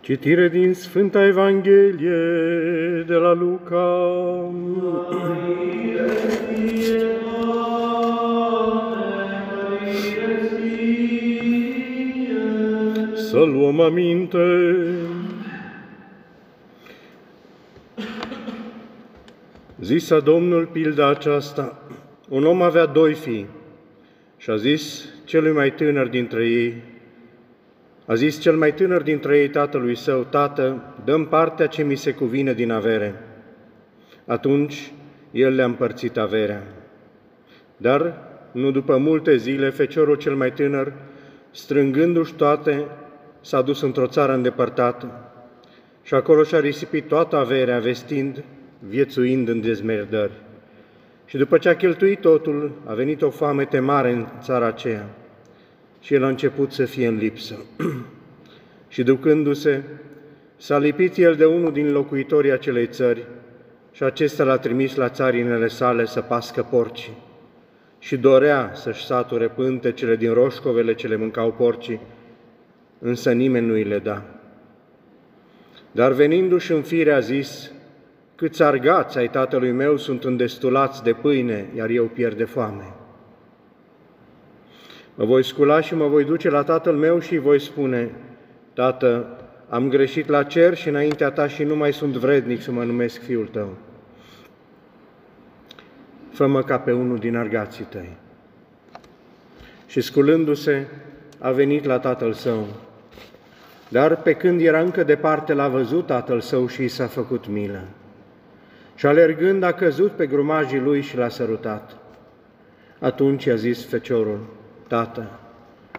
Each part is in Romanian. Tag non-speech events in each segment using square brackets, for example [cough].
Citire din Sfânta Evanghelie de la Luca. Să luăm aminte. Zisa Domnul pilda aceasta, un om avea doi fii și a zis celui mai tânăr dintre ei, a zis cel mai tânăr dintre ei tatălui său, Tată, dăm partea ce mi se cuvine din avere. Atunci el le-a împărțit averea. Dar, nu după multe zile, feciorul cel mai tânăr, strângându-și toate, s-a dus într-o țară îndepărtată și acolo și-a risipit toată averea, vestind, viețuind în dezmerdări. Și după ce a cheltuit totul, a venit o foamete mare în țara aceea și el a început să fie în lipsă. [clears throat] și ducându-se, s-a lipit el de unul din locuitorii acelei țări și acesta l-a trimis la țarinele sale să pască porcii. Și dorea să-și sature pântecele din roșcovele ce le mâncau porcii, însă nimeni nu îi le da. Dar venindu-și în fire a zis, câți argați ai tatălui meu sunt îndestulați de pâine, iar eu pierd de foame. Mă voi scula și mă voi duce la tatăl meu și voi spune, Tată, am greșit la cer și înaintea ta și nu mai sunt vrednic să mă numesc fiul tău. Fă-mă ca pe unul din argații tăi. Și sculându-se, a venit la tatăl său. Dar pe când era încă departe, l-a văzut tatăl său și i s-a făcut milă. Și alergând a căzut pe grumajii lui și l-a sărutat. Atunci a zis feciorul, Tată,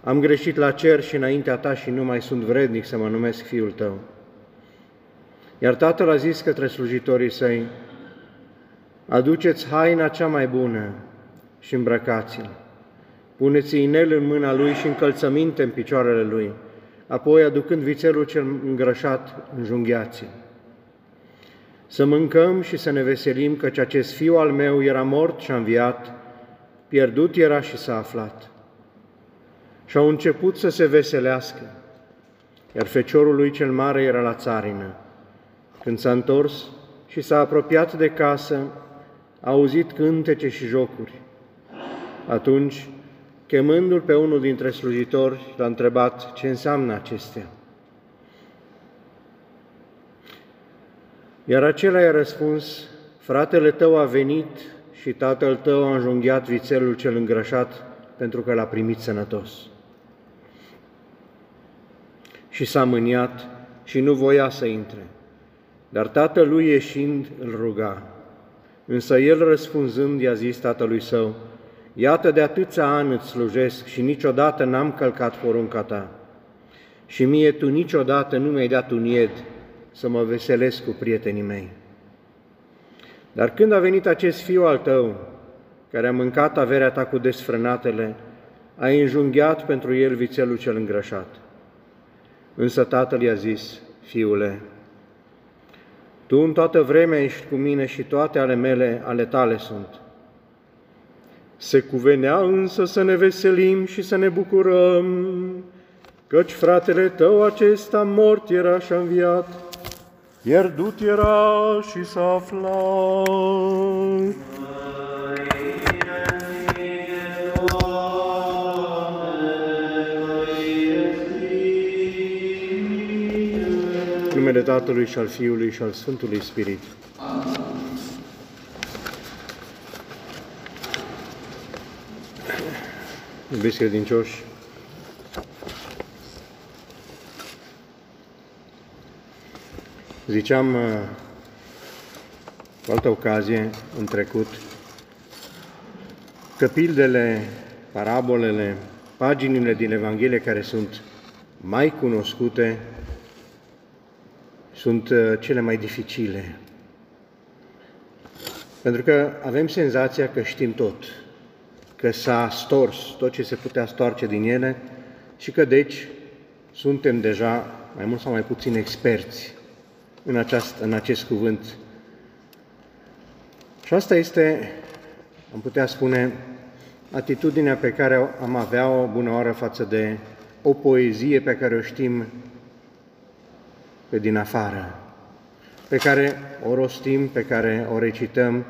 am greșit la cer și înaintea ta și nu mai sunt vrednic să mă numesc fiul tău. Iar tatăl a zis către slujitorii săi, aduceți haina cea mai bună și îmbrăcați-l. Puneți inel în mâna lui și încălțăminte în picioarele lui, apoi, aducând vițelul cel îngrășat, înjunghiați-l. Să mâncăm și să ne veselim, căci acest fiu al meu era mort și a înviat, pierdut era și s-a aflat și au început să se veselească, iar feciorul lui cel mare era la țarină. Când s-a întors și s-a apropiat de casă, a auzit cântece și jocuri. Atunci, chemându-l pe unul dintre slujitori, l-a întrebat ce înseamnă acestea. Iar acela i-a răspuns, fratele tău a venit și tatăl tău a înjunghiat vițelul cel îngrășat pentru că l-a primit sănătos și s-a mâniat și nu voia să intre. Dar tatălui ieșind îl ruga. Însă el răspunzând i-a zis tatălui său, Iată de atâția ani îți slujesc și niciodată n-am călcat porunca ta. Și mie tu niciodată nu mi-ai dat un ied să mă veselesc cu prietenii mei. Dar când a venit acest fiu al tău, care a mâncat averea ta cu desfrânatele, ai înjunghiat pentru el vițelul cel îngrășat. Însă tatăl i-a zis, fiule, tu în toată vremea ești cu mine și toate ale mele, ale tale sunt. Se cuvenea însă să ne veselim și să ne bucurăm, căci fratele tău acesta mort era și înviat, pierdut era și s-a aflat. Numele Tatălui și al Fiului și al Sfântului Spirit. Iubiți credincioși, ziceam uh, cu altă ocazie în trecut că pildele, parabolele, paginile din Evanghelie care sunt mai cunoscute sunt uh, cele mai dificile. Pentru că avem senzația că știm tot, că s-a stors tot ce se putea stoarce din ele și că deci suntem deja mai mult sau mai puțin experți în, aceast, în acest cuvânt. Și asta este, am putea spune, atitudinea pe care am avea o bună oară față de o poezie pe care o știm pe din afară, pe care o rostim, pe care o recităm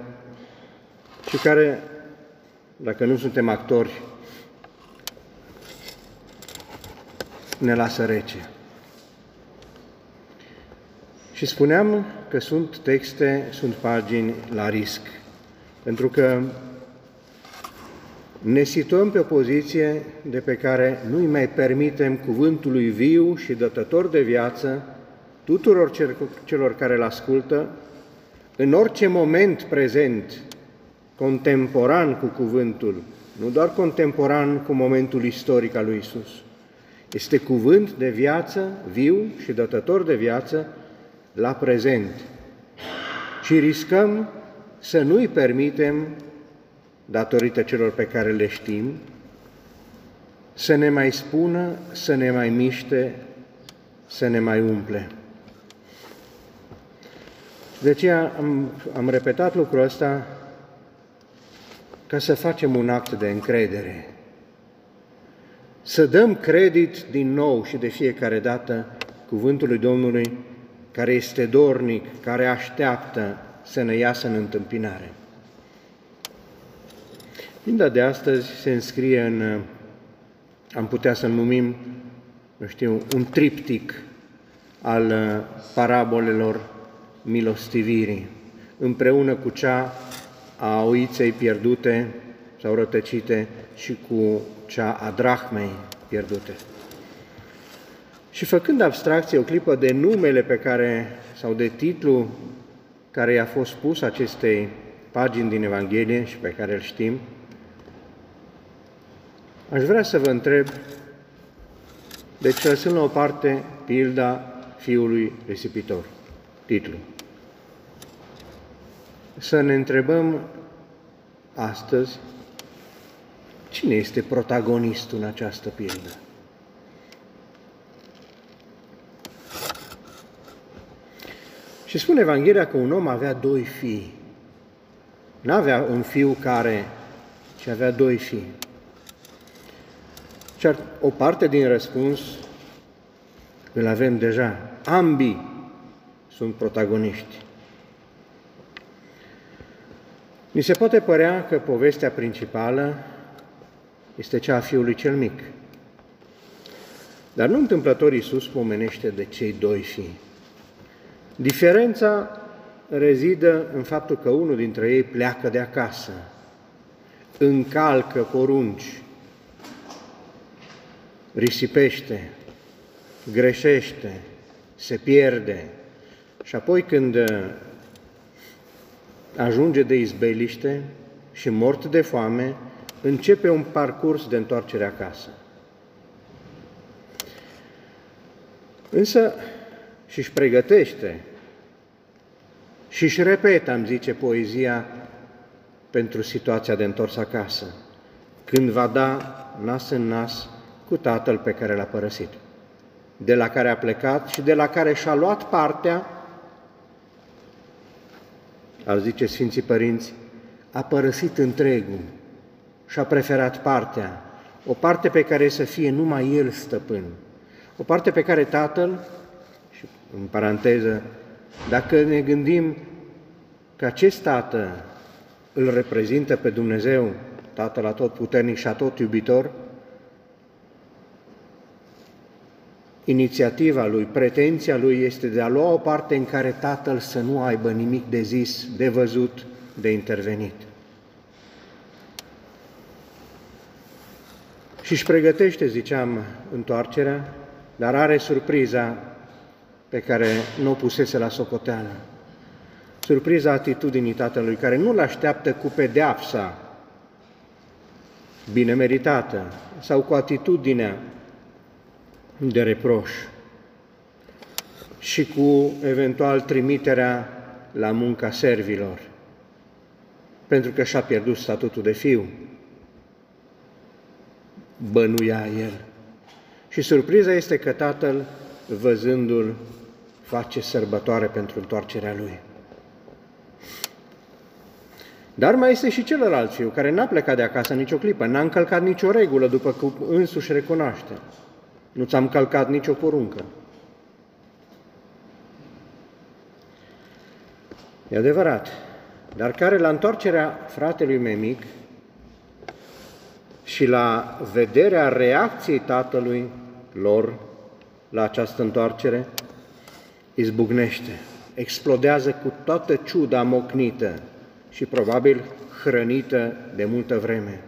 și care, dacă nu suntem actori, ne lasă rece. Și spuneam că sunt texte, sunt pagini la risc, pentru că ne situăm pe o poziție de pe care nu-i mai permitem cuvântului viu și dătător de viață tuturor celor care îl ascultă, în orice moment prezent, contemporan cu cuvântul, nu doar contemporan cu momentul istoric al lui Isus. Este cuvânt de viață, viu și dătător de viață, la prezent. Și riscăm să nu-i permitem, datorită celor pe care le știm, să ne mai spună, să ne mai miște, să ne mai umple. De aceea am, am repetat lucrul ăsta ca să facem un act de încredere. Să dăm credit din nou și de fiecare dată cuvântului Domnului care este dornic, care așteaptă să ne iasă în întâmpinare. Pinda de astăzi se înscrie în, am putea să numim, nu știu, un triptic al uh, parabolelor milostivirii, împreună cu cea a oiței pierdute sau rătăcite și cu cea a drahmei pierdute. Și făcând abstracție o clipă de numele pe care, sau de titlu care i-a fost pus acestei pagini din Evanghelie și pe care îl știm, aș vrea să vă întreb, deci lăsând la o parte pilda fiului risipitor, titlu. Să ne întrebăm astăzi cine este protagonistul în această pildă. Și spune Evanghelia că un om avea doi fii. Nu avea un fiu care, ci avea doi fii. Și o parte din răspuns îl avem deja. Ambii sunt protagoniști. Mi se poate părea că povestea principală este cea a fiului cel mic. Dar nu întâmplător Iisus pomenește de cei doi fii. Diferența rezidă în faptul că unul dintre ei pleacă de acasă, încalcă porunci, risipește, greșește, se pierde și apoi când ajunge de izbeliște și mort de foame, începe un parcurs de întoarcere acasă. Însă și își pregătește și își repetă, am zice poezia, pentru situația de întors acasă, când va da nas în nas cu tatăl pe care l-a părăsit, de la care a plecat și de la care și-a luat partea, ar zice Sfinții Părinți, a părăsit întregul și a preferat partea, o parte pe care să fie numai el stăpân, o parte pe care tatăl, și în paranteză, dacă ne gândim că acest Tată îl reprezintă pe Dumnezeu, Tatăl Atotputernic și Atot Iubitor, inițiativa lui, pretenția lui este de a lua o parte în care Tatăl să nu aibă nimic de zis, de văzut, de intervenit. Și își pregătește, ziceam, întoarcerea, dar are surpriza pe care nu o pusese la socoteală. Surpriza atitudinii tatălui, care nu-l așteaptă cu pedeapsa bine meritată sau cu atitudinea de reproș și cu eventual trimiterea la munca servilor, pentru că și-a pierdut statutul de fiu. Bănuia el. Și surpriza este că tatăl, văzându-l, face sărbătoare pentru întoarcerea lui. Dar mai este și celălalt fiu, care n-a plecat de acasă nicio clipă, n-a încălcat nicio regulă, după cum însuși recunoaște. Nu ți-am călcat nicio poruncă. E adevărat, dar care la întoarcerea fratelui meu mic și la vederea reacției tatălui lor la această întoarcere, izbucnește, explodează cu toată ciuda mocnită și probabil hrănită de multă vreme,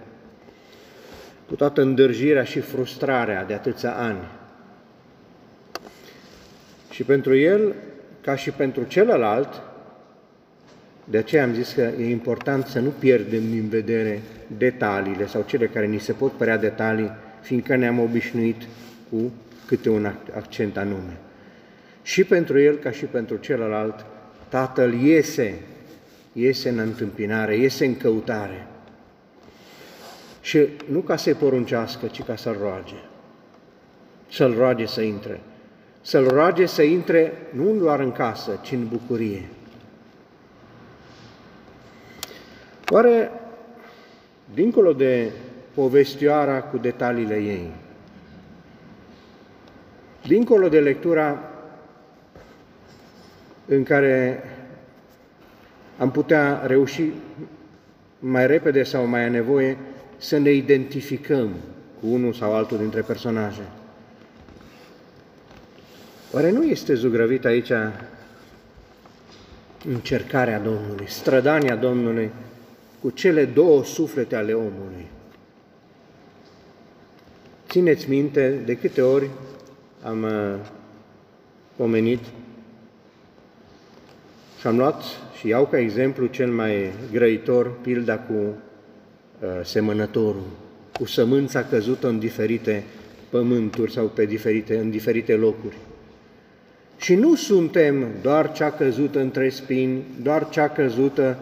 cu toată îndârjirea și frustrarea de atâția ani. Și pentru el, ca și pentru celălalt, de aceea am zis că e important să nu pierdem din vedere detaliile sau cele care ni se pot părea detalii, fiindcă ne-am obișnuit cu câte un accent anume. Și pentru el, ca și pentru celălalt, Tatăl iese, iese în întâmpinare, iese în căutare. Și nu ca să-i poruncească, ci ca să-l roage. Să-l roage să intre. Să-l roage să intre nu doar în casă, ci în bucurie. Oare, dincolo de povestioara cu detaliile ei, dincolo de lectura în care am putea reuși mai repede sau mai a nevoie să ne identificăm cu unul sau altul dintre personaje. Oare nu este zugrăvit aici încercarea Domnului, strădania Domnului cu cele două suflete ale omului? Țineți minte de câte ori am uh, pomenit și am luat și iau ca exemplu cel mai grăitor pilda cu uh, semănătorul, cu sămânța căzută în diferite pământuri sau pe diferite, în diferite locuri. Și nu suntem doar cea căzută între spini, doar cea căzută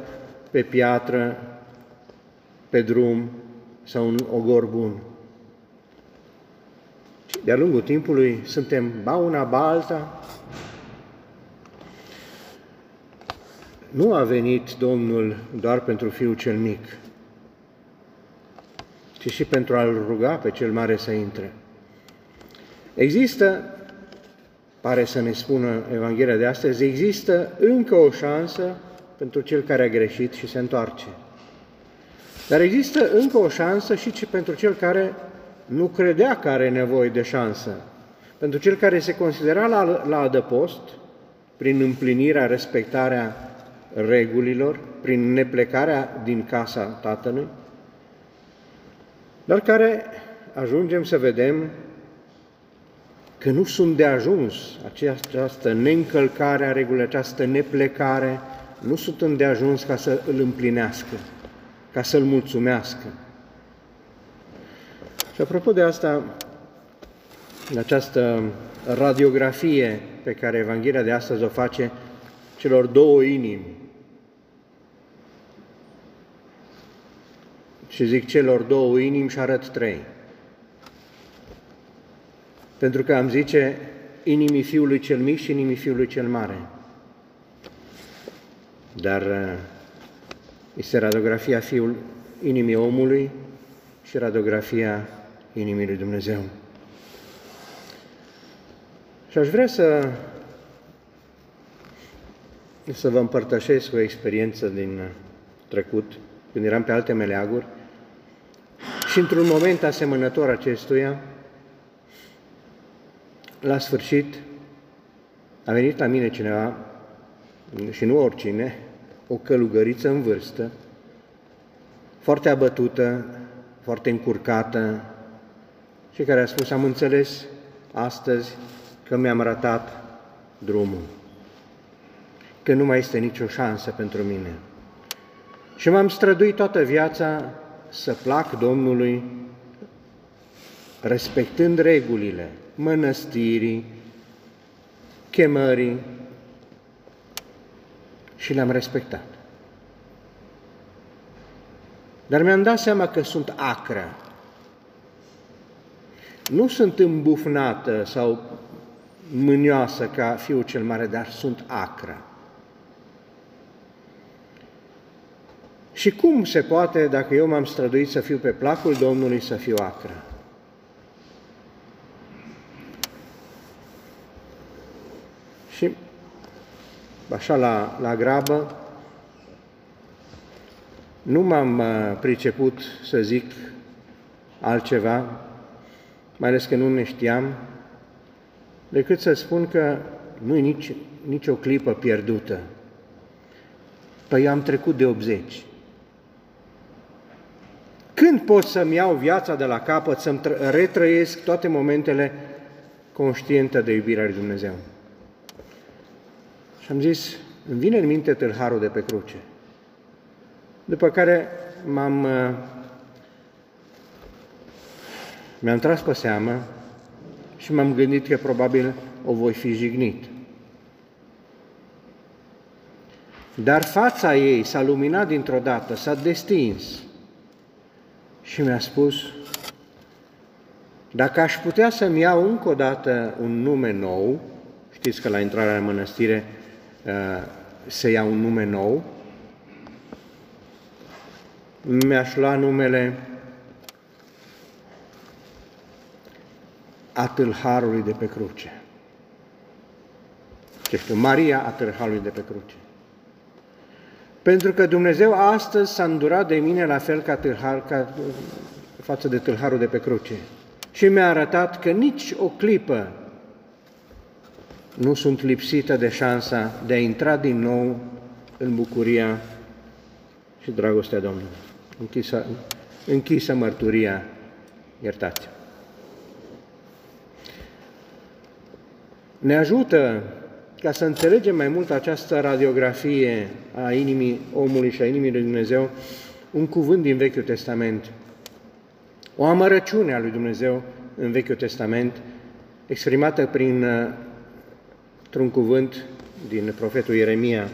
pe piatră, pe drum sau un ogor bun. De-a lungul timpului suntem ba una, ba alta. Nu a venit Domnul doar pentru Fiul cel mic, ci și pentru a-L ruga pe cel mare să intre. Există, pare să ne spună Evanghelia de astăzi, există încă o șansă pentru cel care a greșit și se întoarce. Dar există încă o șansă și pentru cel care nu credea că are nevoie de șansă. Pentru cel care se considera la, la adăpost, prin împlinirea, respectarea regulilor, prin neplecarea din casa tatălui, dar care ajungem să vedem că nu sunt de ajuns această neîncălcare a regulii, această neplecare, nu sunt de ajuns ca să îl împlinească, ca să îl mulțumească. Și apropo de asta, în această radiografie pe care Evanghelia de astăzi o face celor două inimi, și zic celor două inimi și arăt trei. Pentru că am zice inimii fiului cel mic și inimii fiului cel mare. Dar uh, este radiografia fiul inimii omului și radiografia inimii lui Dumnezeu. Și aș vrea să, să vă împărtășesc o experiență din trecut, când eram pe alte meleaguri, și într-un moment asemănător acestuia, la sfârșit, a venit la mine cineva, și nu oricine, o călugăriță în vârstă, foarte abătută, foarte încurcată, și care a spus, am înțeles astăzi că mi-am ratat drumul, că nu mai este nicio șansă pentru mine. Și m-am străduit toată viața să plac Domnului, respectând regulile mănăstirii, chemării, și le-am respectat. Dar mi-am dat seama că sunt acră nu sunt îmbufnată sau mânioasă ca fiul cel mare, dar sunt acră. Și cum se poate, dacă eu m-am străduit să fiu pe placul Domnului, să fiu acră? Și așa la, la grabă, nu m-am uh, priceput să zic altceva, mai ales că nu ne știam, decât să spun că nu e nici, nici o clipă pierdută. Păi am trecut de 80. Când pot să-mi iau viața de la capăt, să-mi retrăiesc toate momentele conștientă de iubirea lui Dumnezeu? Și am zis, îmi vine în minte tâlharul de pe cruce. După care m-am, uh, mi-am tras pe seamă și m-am gândit că probabil o voi fi jignit. Dar fața ei s-a luminat dintr-o dată, s-a destins și mi-a spus, dacă aș putea să-mi iau încă o dată un nume nou, știți că la intrarea în mănăstire uh, se ia un nume nou, mi-aș lua numele a tâlharului de pe cruce. Ce știu, Maria a tâlharului de pe cruce. Pentru că Dumnezeu astăzi s-a îndurat de mine la fel ca, tâlhar, ca față de tâlharul de pe cruce. Și mi-a arătat că nici o clipă nu sunt lipsită de șansa de a intra din nou în bucuria și dragostea Domnului. Închisă, închisă mărturia, iertați Ne ajută ca să înțelegem mai mult această radiografie a inimii omului și a inimii lui Dumnezeu, un cuvânt din Vechiul Testament, o amărăciune a lui Dumnezeu în Vechiul Testament, exprimată prin un cuvânt din profetul Ieremia,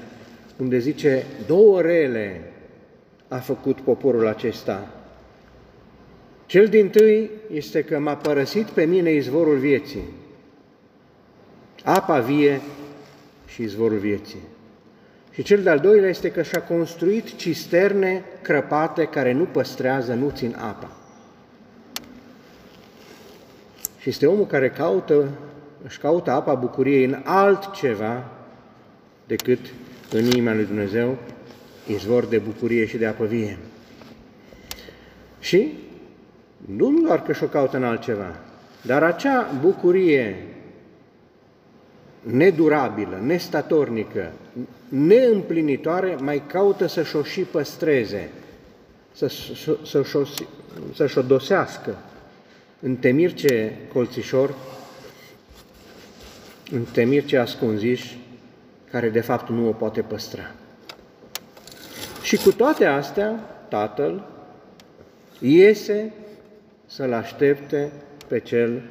unde zice, două rele a făcut poporul acesta. Cel din tâi este că m-a părăsit pe mine izvorul vieții, apa vie și izvorul vieții. Și cel de-al doilea este că și-a construit cisterne crăpate care nu păstrează, nu țin apa. Și este omul care caută, își caută apa bucuriei în altceva decât în inima lui Dumnezeu, izvor de bucurie și de apă vie. Și nu doar că și-o caută în altceva, dar acea bucurie nedurabilă, nestatornică, neîmplinitoare, mai caută să-și o și păstreze, să, să, să-și, o, să-și o dosească în temirce colțișor, în temirce ascunziș, care de fapt nu o poate păstra. Și cu toate astea, tatăl iese să-l aștepte pe cel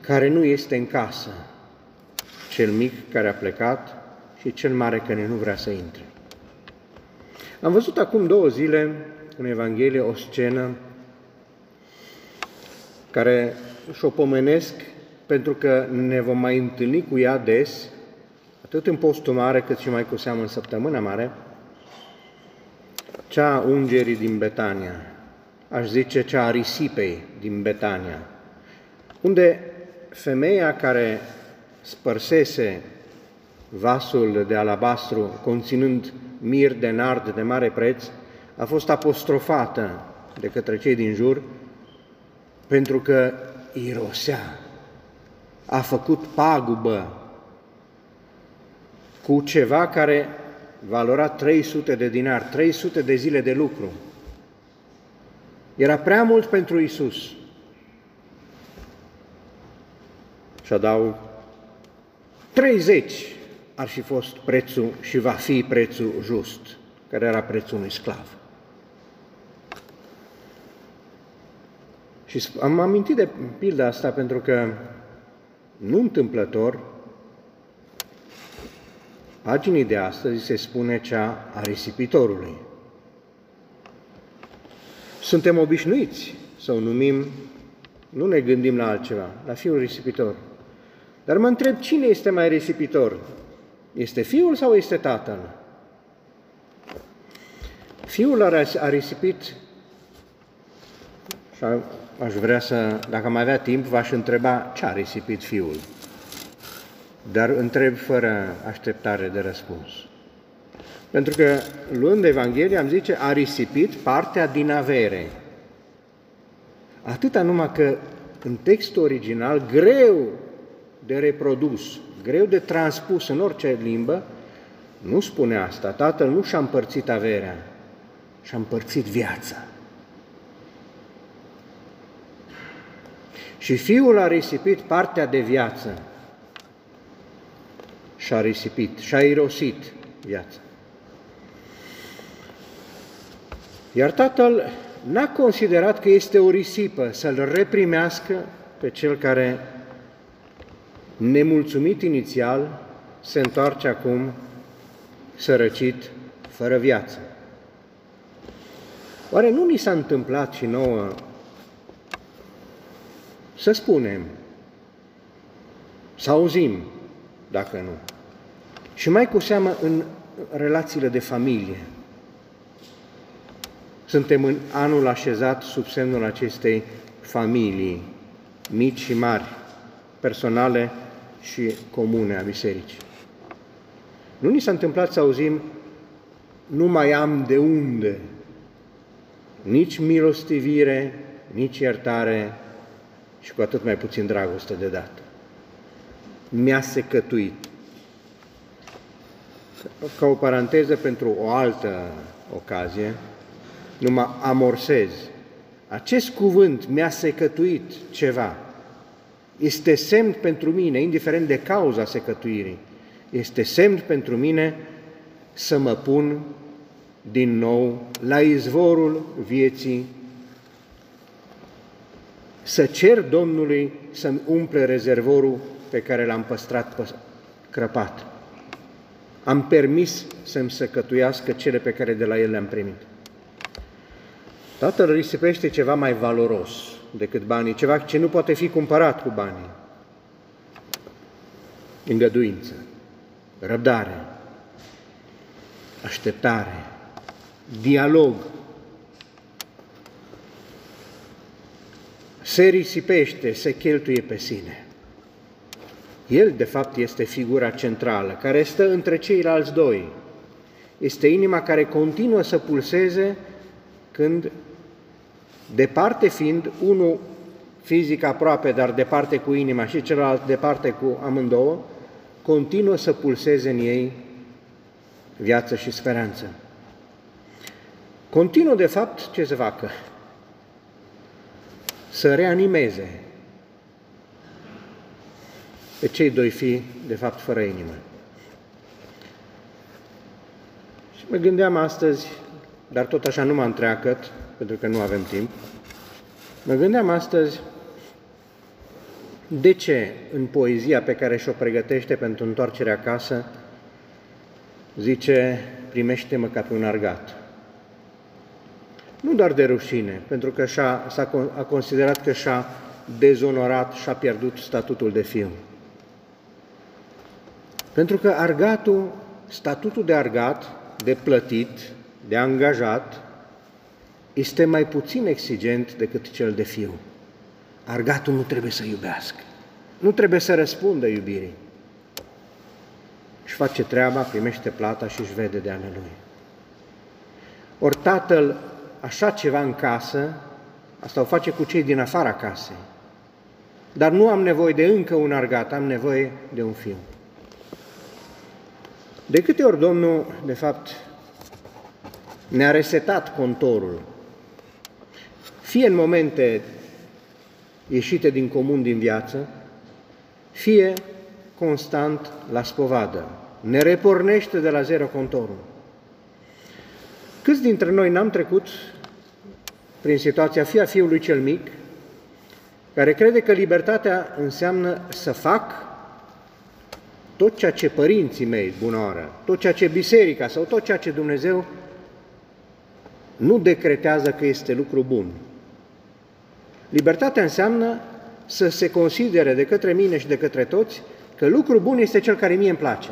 care nu este în casă, cel mic care a plecat și cel mare care nu vrea să intre. Am văzut acum două zile în Evanghelie o scenă care și-o pomenesc pentru că ne vom mai întâlni cu ea des, atât în postul mare cât și mai cu seamă în săptămâna mare, cea a ungerii din Betania, aș zice cea a risipei din Betania, unde femeia care spărsese vasul de alabastru conținând mir de nard de mare preț, a fost apostrofată de către cei din jur pentru că irosea, a făcut pagubă cu ceva care valora 300 de dinari, 300 de zile de lucru. Era prea mult pentru Isus. Și adaug, 30 ar fi fost prețul și va fi prețul just, care era prețul unui sclav. Și am amintit de pilda asta pentru că, nu întâmplător, paginii de astăzi se spune cea a risipitorului. Suntem obișnuiți să o numim, nu ne gândim la altceva, la fiul risipitor. Dar mă întreb cine este mai risipitor? Este fiul sau este tatăl? Fiul a risipit și aș vrea să, dacă mai avea timp, v-aș întreba ce a risipit fiul. dar întreb fără așteptare de răspuns. Pentru că, luând Evanghelia, am zice, a risipit partea din avere. Atâta numai că în textul original, greu de reprodus, greu de transpus în orice limbă, nu spune asta. Tatăl nu și-a împărțit averea, și-a împărțit viața. Și fiul a risipit partea de viață și-a risipit, și-a irosit viața. Iar tatăl n-a considerat că este o risipă să-l reprimească pe cel care, nemulțumit inițial, se întoarce acum sărăcit, fără viață. Oare nu ni s-a întâmplat și nouă să spunem, să auzim, dacă nu, și mai cu seamă în relațiile de familie, suntem în anul așezat sub semnul acestei familii, mici și mari, personale și comune a bisericii. Nu ni s-a întâmplat să auzim, nu mai am de unde, nici milostivire, nici iertare și cu atât mai puțin dragoste de dat. Mi-a secătuit. Ca o paranteză pentru o altă ocazie, numai amorsez. Acest cuvânt mi-a secătuit ceva. Este semn pentru mine, indiferent de cauza secătuirii, este semn pentru mine să mă pun din nou la izvorul vieții, să cer Domnului să-mi umple rezervorul pe care l-am păstrat crăpat. Am permis să-mi săcătuiască cele pe care de la el le-am primit. Tatăl risipește ceva mai valoros decât banii, ceva ce nu poate fi cumpărat cu banii. Îngăduință, răbdare, așteptare, dialog. Se risipește, se cheltuie pe sine. El, de fapt, este figura centrală, care stă între ceilalți doi. Este inima care continuă să pulseze când, departe fiind, unul fizic aproape, dar departe cu inima și celălalt departe cu amândouă, continuă să pulseze în ei viață și speranță. Continuă, de fapt, ce să facă? Să reanimeze pe cei doi fii, de fapt, fără inimă. Și mă gândeam astăzi, dar tot așa nu mă întreacăt, pentru că nu avem timp, mă gândeam astăzi de ce în poezia pe care și-o pregătește pentru întoarcerea acasă zice primește-mă ca pe un argat. Nu doar de rușine, pentru că și-a, a considerat că și-a dezonorat și-a pierdut statutul de fiu. Pentru că argatul, statutul de argat, de plătit, de angajat, este mai puțin exigent decât cel de fiu. Argatul nu trebuie să iubească, nu trebuie să răspundă iubirii. Își face treaba, primește plata și își vede de ale lui. Ori tatăl așa ceva în casă, asta o face cu cei din afara casei. Dar nu am nevoie de încă un argat, am nevoie de un fiu. De câte ori Domnul, de fapt, ne-a resetat contorul, fie în momente ieșite din comun din viață, fie constant la spovadă. Ne repornește de la zero contorul. Câți dintre noi n-am trecut prin situația fie a fiului cel mic, care crede că libertatea înseamnă să fac tot ceea ce părinții mei, bună oară, tot ceea ce biserica sau tot ceea ce Dumnezeu nu decretează că este lucru bun. Libertatea înseamnă să se considere de către mine și de către toți că lucru bun este cel care mie îmi place.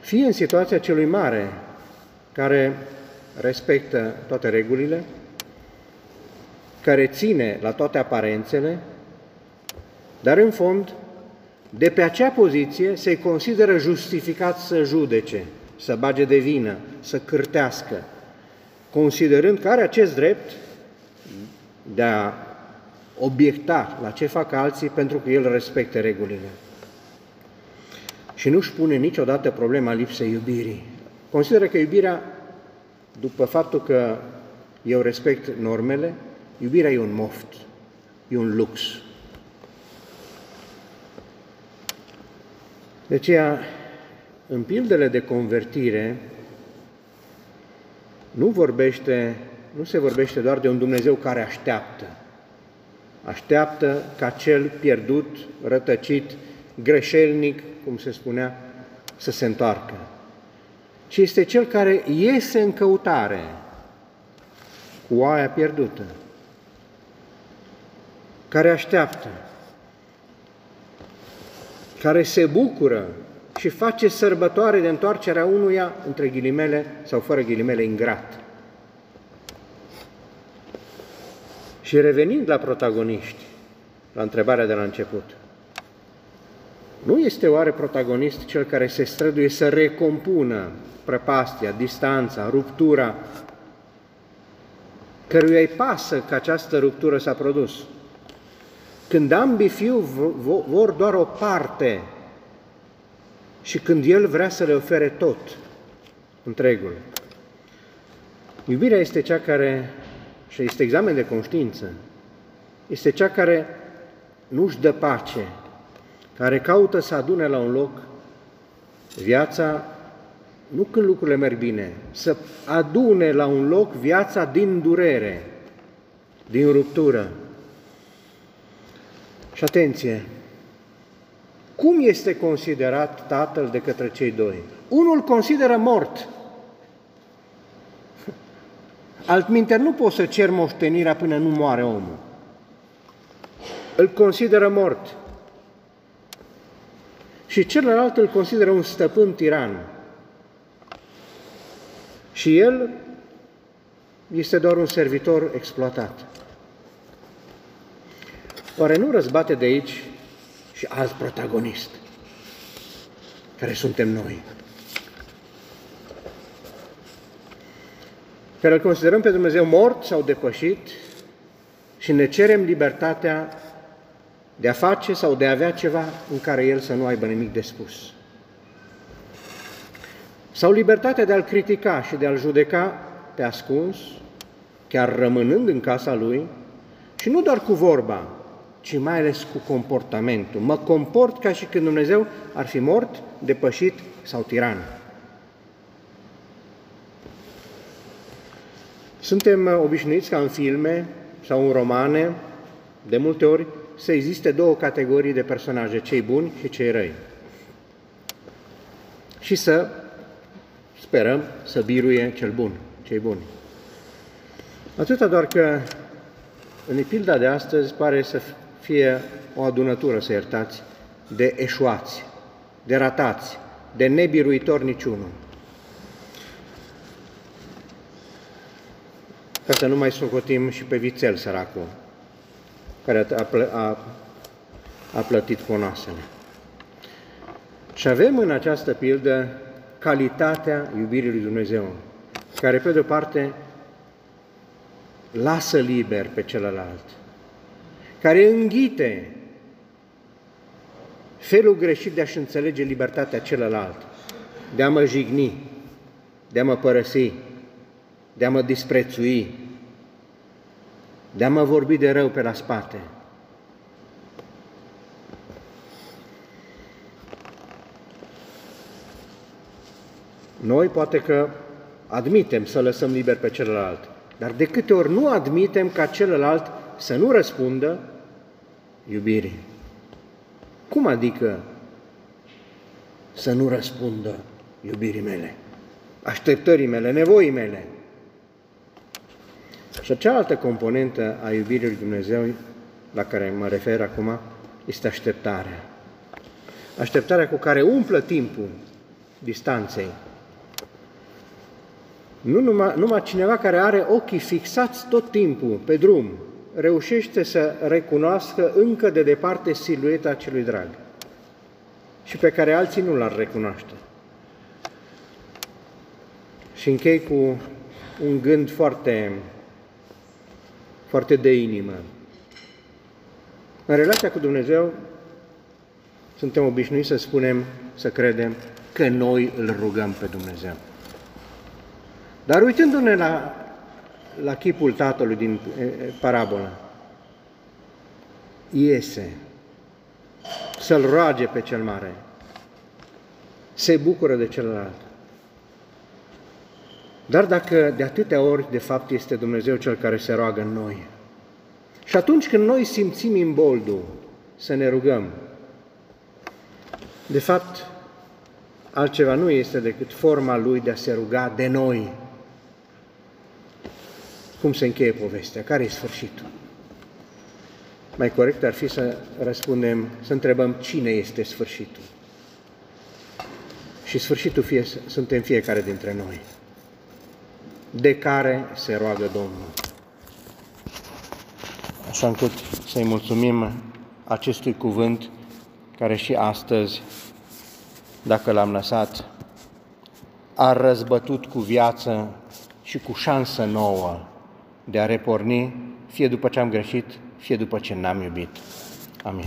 Fie în situația celui mare care respectă toate regulile, care ține la toate aparențele, dar în fond, de pe acea poziție se consideră justificat să judece, să bage de vină, să cârtească, considerând că are acest drept de a obiecta la ce fac alții pentru că el respecte regulile. Și nu-și pune niciodată problema lipsei iubirii. Consideră că iubirea, după faptul că eu respect normele, iubirea e un moft, e un lux. De aceea, în pildele de convertire, nu vorbește, nu se vorbește doar de un Dumnezeu care așteaptă. Așteaptă ca cel pierdut, rătăcit, greșelnic, cum se spunea, să se întoarcă. Ci este cel care iese în căutare cu oaia pierdută, care așteaptă, care se bucură și face sărbătoare de întoarcerea unuia, între ghilimele sau fără ghilimele, ingrat. Și revenind la protagoniști, la întrebarea de la început, nu este oare protagonist cel care se străduie să recompună prăpastia, distanța, ruptura, căruia îi pasă că această ruptură s-a produs? Când ambii fiu vor doar o parte și când El vrea să le ofere tot, întregul. Iubirea este cea care, și este examen de conștiință, este cea care nu-și dă pace, care caută să adune la un loc viața, nu când lucrurile merg bine, să adune la un loc viața din durere, din ruptură. Și atenție, cum este considerat tatăl de către cei doi? Unul consideră mort. [laughs] Altminte, nu poți să cer moștenirea până nu moare omul. Îl consideră mort. Și celălalt îl consideră un stăpân tiran. Și el este doar un servitor exploatat. Oare nu răzbate de aici și alt protagonist, care suntem noi. Care îl considerăm pe Dumnezeu mort sau depășit și ne cerem libertatea de a face sau de a avea ceva în care El să nu aibă nimic de spus. Sau libertatea de a-L critica și de a-L judeca pe ascuns, chiar rămânând în casa Lui, și nu doar cu vorba, ci mai ales cu comportamentul. Mă comport ca și când Dumnezeu ar fi mort, depășit sau tiran. Suntem obișnuiți ca în filme sau în romane, de multe ori, să existe două categorii de personaje, cei buni și cei răi. Și să sperăm să biruie cel bun, cei buni. Atâta doar că în epilda de astăzi pare să fie o adunătură, să iertați, de eșuați, de ratați, de nebiruitori niciunul. Ca să nu mai socotim și pe vițel săracul, care a, plă, a, a plătit ponoasele. Și avem în această pildă calitatea iubirii lui Dumnezeu, care pe de-o parte lasă liber pe celălalt, care înghite felul greșit de a-și înțelege libertatea celălalt, de a mă jigni, de a mă părăsi, de a mă disprețui, de a mă vorbi de rău pe la spate. Noi poate că admitem să lăsăm liber pe celălalt, dar de câte ori nu admitem ca celălalt să nu răspundă iubirii. Cum adică să nu răspundă iubirii mele, așteptării mele, nevoii mele? Și cealaltă componentă a iubirii lui Dumnezeu la care mă refer acum este așteptarea. Așteptarea cu care umplă timpul distanței. Nu numai, numai cineva care are ochii fixați tot timpul pe drum, reușește să recunoască încă de departe silueta celui drag și pe care alții nu l-ar recunoaște. Și închei cu un gând foarte, foarte de inimă. În relația cu Dumnezeu suntem obișnuiți să spunem, să credem că noi îl rugăm pe Dumnezeu. Dar uitându-ne la, la chipul tatălui din parabolă, iese să-l roage pe cel mare, se bucură de celălalt. Dar dacă de atâtea ori, de fapt, este Dumnezeu cel care se roagă în noi, și atunci când noi simțim imboldul să ne rugăm, de fapt, altceva nu este decât forma lui de a se ruga de noi. Cum se încheie povestea? Care e sfârșitul? Mai corect ar fi să răspundem, să întrebăm cine este sfârșitul. Și sfârșitul fie, suntem fiecare dintre noi, de care se roagă Domnul. Așa încât să-i mulțumim acestui cuvânt care și astăzi, dacă l-am lăsat, a răzbătut cu viață și cu șansă nouă de a reporni, fie după ce am greșit, fie după ce n-am iubit.